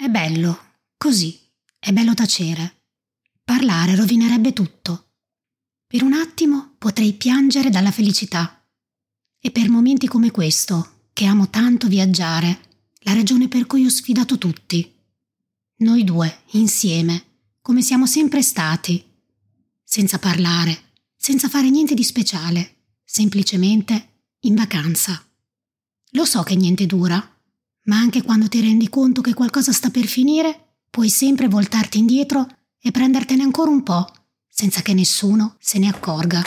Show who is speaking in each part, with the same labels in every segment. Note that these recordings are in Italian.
Speaker 1: È bello, così, è bello tacere. Parlare rovinerebbe tutto. Per un attimo potrei piangere dalla felicità. E per momenti come questo, che amo tanto viaggiare, la ragione per cui ho sfidato tutti. Noi due, insieme, come siamo sempre stati. Senza parlare, senza fare niente di speciale, semplicemente in vacanza. Lo so che niente dura, ma anche quando ti rendi conto che qualcosa sta per finire, puoi sempre voltarti indietro e prendertene ancora un po', senza che nessuno se ne accorga.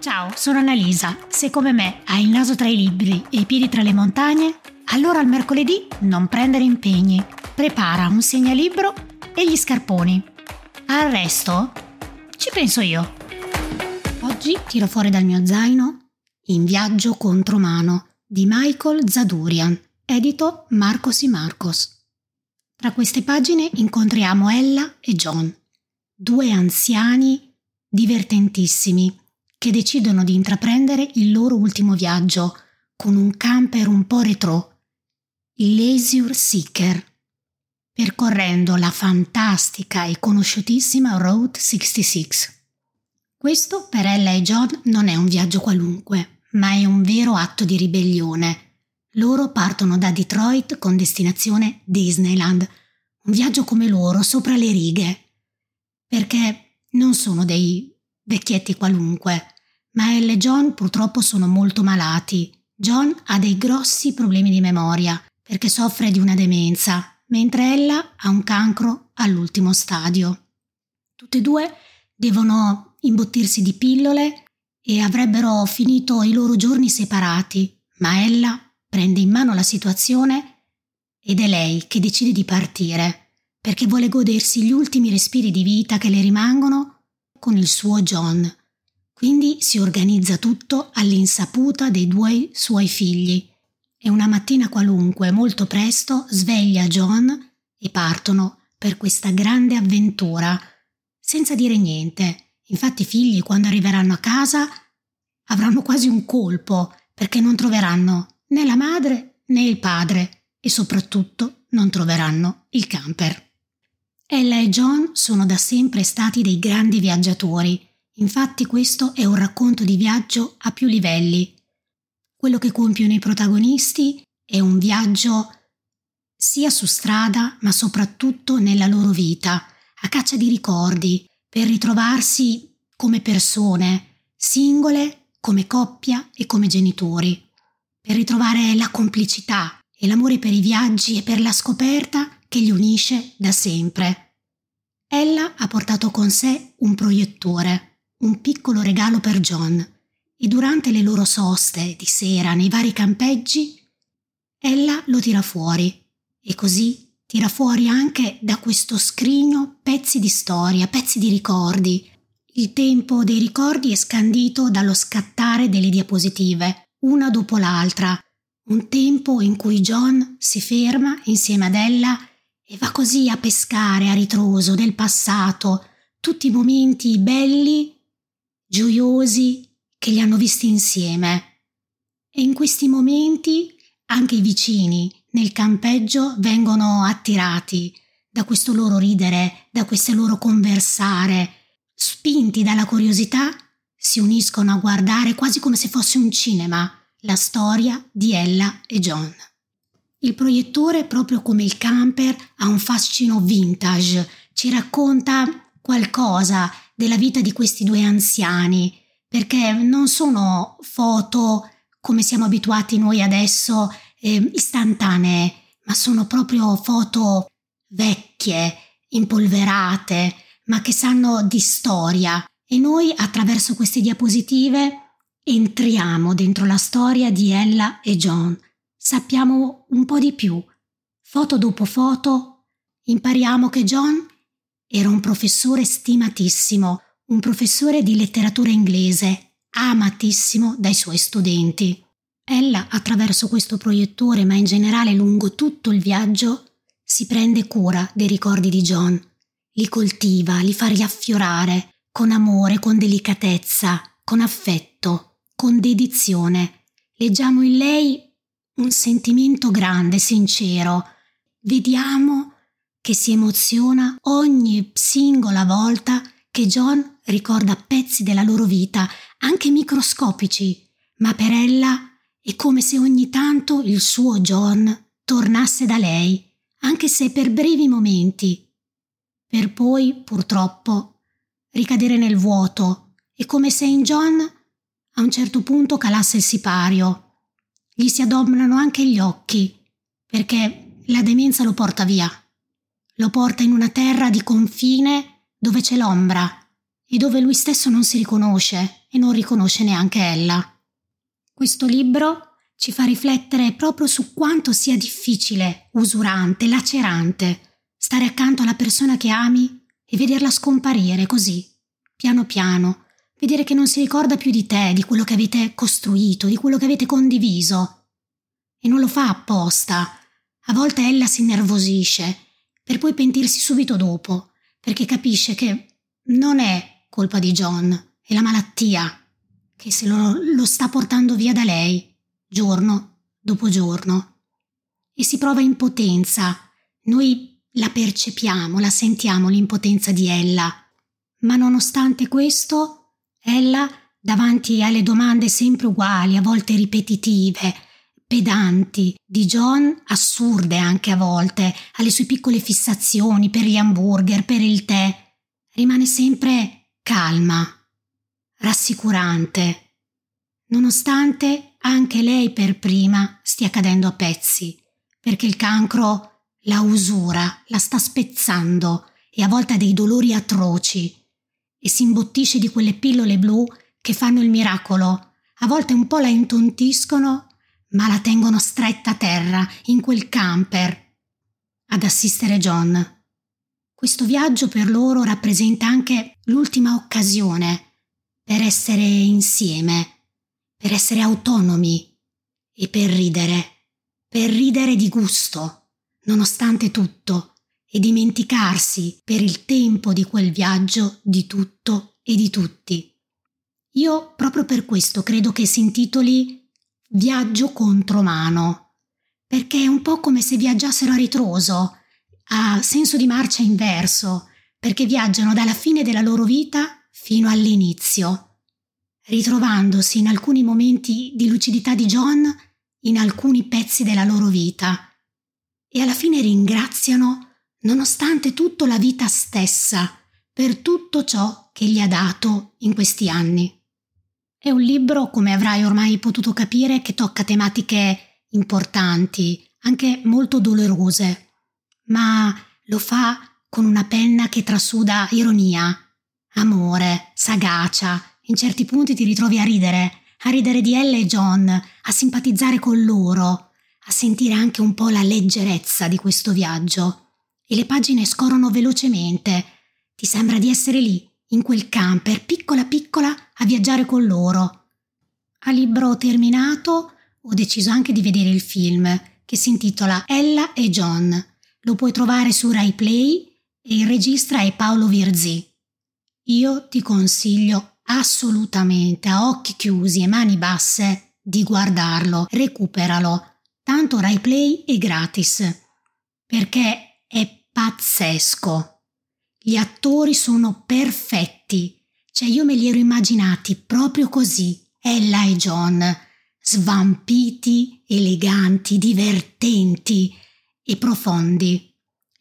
Speaker 1: Ciao, sono Annalisa. Se come me hai il naso tra i libri e i piedi tra le montagne, allora il mercoledì non prendere impegni. Prepara un segnalibro e gli scarponi. Al resto ci penso io. Oggi tiro fuori dal mio zaino In viaggio contro mano di Michael Zadurian, edito Marcos y Marcos. Tra queste pagine incontriamo Ella e John, due anziani divertentissimi che decidono di intraprendere il loro ultimo viaggio con un camper un po' retro, il Leisure Seeker, percorrendo la fantastica e conosciutissima Route 66. Questo per Ella e John non è un viaggio qualunque ma è un vero atto di ribellione. Loro partono da Detroit con destinazione Disneyland, un viaggio come loro, sopra le righe. Perché non sono dei vecchietti qualunque, ma Elle e John purtroppo sono molto malati. John ha dei grossi problemi di memoria, perché soffre di una demenza, mentre Ella ha un cancro all'ultimo stadio. Tutte e due devono imbottirsi di pillole e avrebbero finito i loro giorni separati, ma ella prende in mano la situazione ed è lei che decide di partire, perché vuole godersi gli ultimi respiri di vita che le rimangono con il suo John. Quindi si organizza tutto all'insaputa dei due suoi figli. E una mattina qualunque, molto presto, sveglia John e partono per questa grande avventura, senza dire niente, Infatti i figli, quando arriveranno a casa, avranno quasi un colpo perché non troveranno né la madre né il padre e soprattutto non troveranno il camper. Ella e John sono da sempre stati dei grandi viaggiatori, infatti questo è un racconto di viaggio a più livelli. Quello che compiono i protagonisti è un viaggio sia su strada ma soprattutto nella loro vita, a caccia di ricordi, per ritrovarsi come persone, singole, come coppia e come genitori, per ritrovare la complicità e l'amore per i viaggi e per la scoperta che li unisce da sempre. Ella ha portato con sé un proiettore, un piccolo regalo per John, e durante le loro soste di sera nei vari campeggi, ella lo tira fuori e così tira fuori anche da questo scrigno pezzi di storia, pezzi di ricordi. Il tempo dei ricordi è scandito dallo scattare delle diapositive, una dopo l'altra, un tempo in cui John si ferma insieme ad Ella e va così a pescare a ritroso del passato tutti i momenti belli, gioiosi che li hanno visti insieme. E in questi momenti anche i vicini nel campeggio vengono attirati da questo loro ridere, da queste loro conversare, spinti dalla curiosità, si uniscono a guardare quasi come se fosse un cinema la storia di Ella e John. Il proiettore, proprio come il camper, ha un fascino vintage, ci racconta qualcosa della vita di questi due anziani, perché non sono foto come siamo abituati noi adesso eh, istantanee, ma sono proprio foto vecchie, impolverate, ma che sanno di storia. E noi attraverso queste diapositive entriamo dentro la storia di Ella e John. Sappiamo un po' di più. Foto dopo foto impariamo che John era un professore stimatissimo, un professore di letteratura inglese, amatissimo dai suoi studenti. Ella, attraverso questo proiettore, ma in generale lungo tutto il viaggio, si prende cura dei ricordi di John, li coltiva, li fa riaffiorare, con amore, con delicatezza, con affetto, con dedizione. Leggiamo in lei un sentimento grande, sincero. vediamo che si emoziona ogni singola volta che John ricorda pezzi della loro vita, anche microscopici, ma per ella è come se ogni tanto il suo John tornasse da lei, anche se per brevi momenti, per poi, purtroppo, ricadere nel vuoto e come se in John a un certo punto calasse il sipario. Gli si adombrano anche gli occhi, perché la demenza lo porta via. Lo porta in una terra di confine dove c'è l'ombra e dove lui stesso non si riconosce e non riconosce neanche ella. Questo libro ci fa riflettere proprio su quanto sia difficile, usurante, lacerante stare accanto alla persona che ami e vederla scomparire così, piano piano, vedere che non si ricorda più di te, di quello che avete costruito, di quello che avete condiviso. E non lo fa apposta. A volte ella si innervosisce, per poi pentirsi subito dopo, perché capisce che non è colpa di John, è la malattia che se lo, lo sta portando via da lei, giorno dopo giorno. E si prova impotenza. Noi la percepiamo, la sentiamo l'impotenza di ella, ma nonostante questo, ella, davanti alle domande sempre uguali, a volte ripetitive, pedanti, di John, assurde anche a volte, alle sue piccole fissazioni per gli hamburger, per il tè, rimane sempre calma, rassicurante, nonostante anche lei per prima stia cadendo a pezzi, perché il cancro la usura la sta spezzando e a volte ha dei dolori atroci e si imbottisce di quelle pillole blu che fanno il miracolo. A volte un po' la intontiscono, ma la tengono stretta a terra in quel camper ad assistere John. Questo viaggio per loro rappresenta anche l'ultima occasione per essere insieme, per essere autonomi e per ridere, per ridere di gusto nonostante tutto, e dimenticarsi per il tempo di quel viaggio di tutto e di tutti. Io proprio per questo credo che si intitoli Viaggio contro mano, perché è un po' come se viaggiassero a ritroso, a senso di marcia inverso, perché viaggiano dalla fine della loro vita fino all'inizio, ritrovandosi in alcuni momenti di lucidità di John in alcuni pezzi della loro vita e alla fine ringraziano, nonostante tutto, la vita stessa per tutto ciò che gli ha dato in questi anni. È un libro, come avrai ormai potuto capire, che tocca tematiche importanti, anche molto dolorose, ma lo fa con una penna che trasuda ironia, amore, sagacia. In certi punti ti ritrovi a ridere, a ridere di Ella e John, a simpatizzare con loro, a sentire anche un po' la leggerezza di questo viaggio. E le pagine scorrono velocemente. Ti sembra di essere lì, in quel camper, piccola piccola, a viaggiare con loro. A libro terminato ho deciso anche di vedere il film, che si intitola Ella e John. Lo puoi trovare su Rai Play e il regista è Paolo Virzì. Io ti consiglio assolutamente, a occhi chiusi e mani basse, di guardarlo, recuperalo tanto Rai Play è gratis, perché è pazzesco. Gli attori sono perfetti, cioè io me li ero immaginati proprio così, Ella e John, svampiti, eleganti, divertenti e profondi.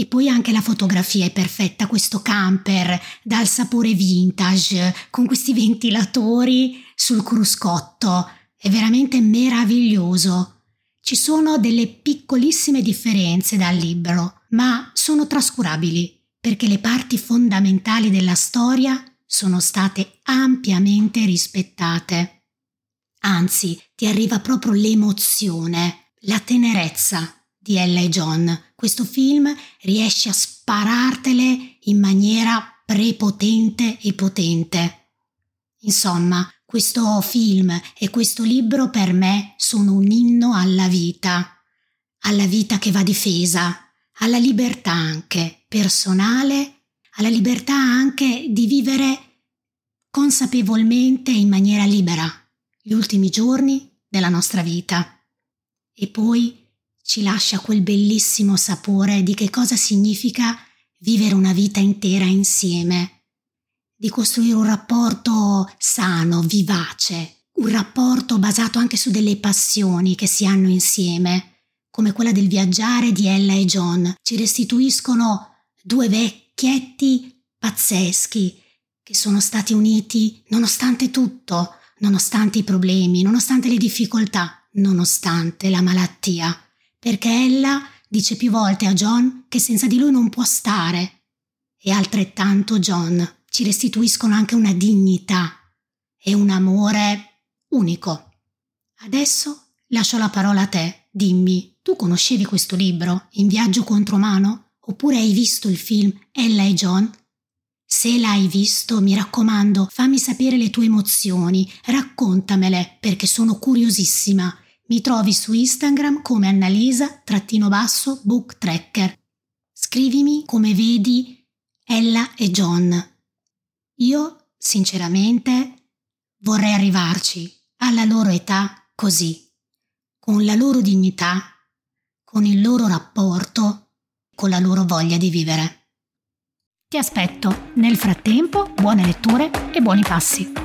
Speaker 1: E poi anche la fotografia è perfetta, questo camper dal sapore vintage, con questi ventilatori sul cruscotto, è veramente meraviglioso. Ci sono delle piccolissime differenze dal libro, ma sono trascurabili perché le parti fondamentali della storia sono state ampiamente rispettate. Anzi, ti arriva proprio l'emozione, la tenerezza di Ella e John. Questo film riesce a sparartele in maniera prepotente e potente. Insomma, questo film e questo libro per me sono un inno alla vita, alla vita che va difesa, alla libertà anche personale, alla libertà anche di vivere consapevolmente in maniera libera gli ultimi giorni della nostra vita. E poi ci lascia quel bellissimo sapore di che cosa significa vivere una vita intera insieme, di costruire un rapporto sano, vivace, un rapporto basato anche su delle passioni che si hanno insieme, come quella del viaggiare di Ella e John. Ci restituiscono due vecchietti pazzeschi che sono stati uniti nonostante tutto, nonostante i problemi, nonostante le difficoltà, nonostante la malattia perché ella dice più volte a John che senza di lui non può stare. E altrettanto John ci restituiscono anche una dignità e un amore unico. Adesso lascio la parola a te. Dimmi, tu conoscevi questo libro, In viaggio contro mano? Oppure hai visto il film Ella e John? Se l'hai visto, mi raccomando, fammi sapere le tue emozioni, raccontamele perché sono curiosissima mi trovi su Instagram come Annalisa-book tracker. Scrivimi come vedi Ella e John. Io, sinceramente, vorrei arrivarci alla loro età così, con la loro dignità, con il loro rapporto, con la loro voglia di vivere. Ti aspetto. Nel frattempo, buone letture e buoni passi.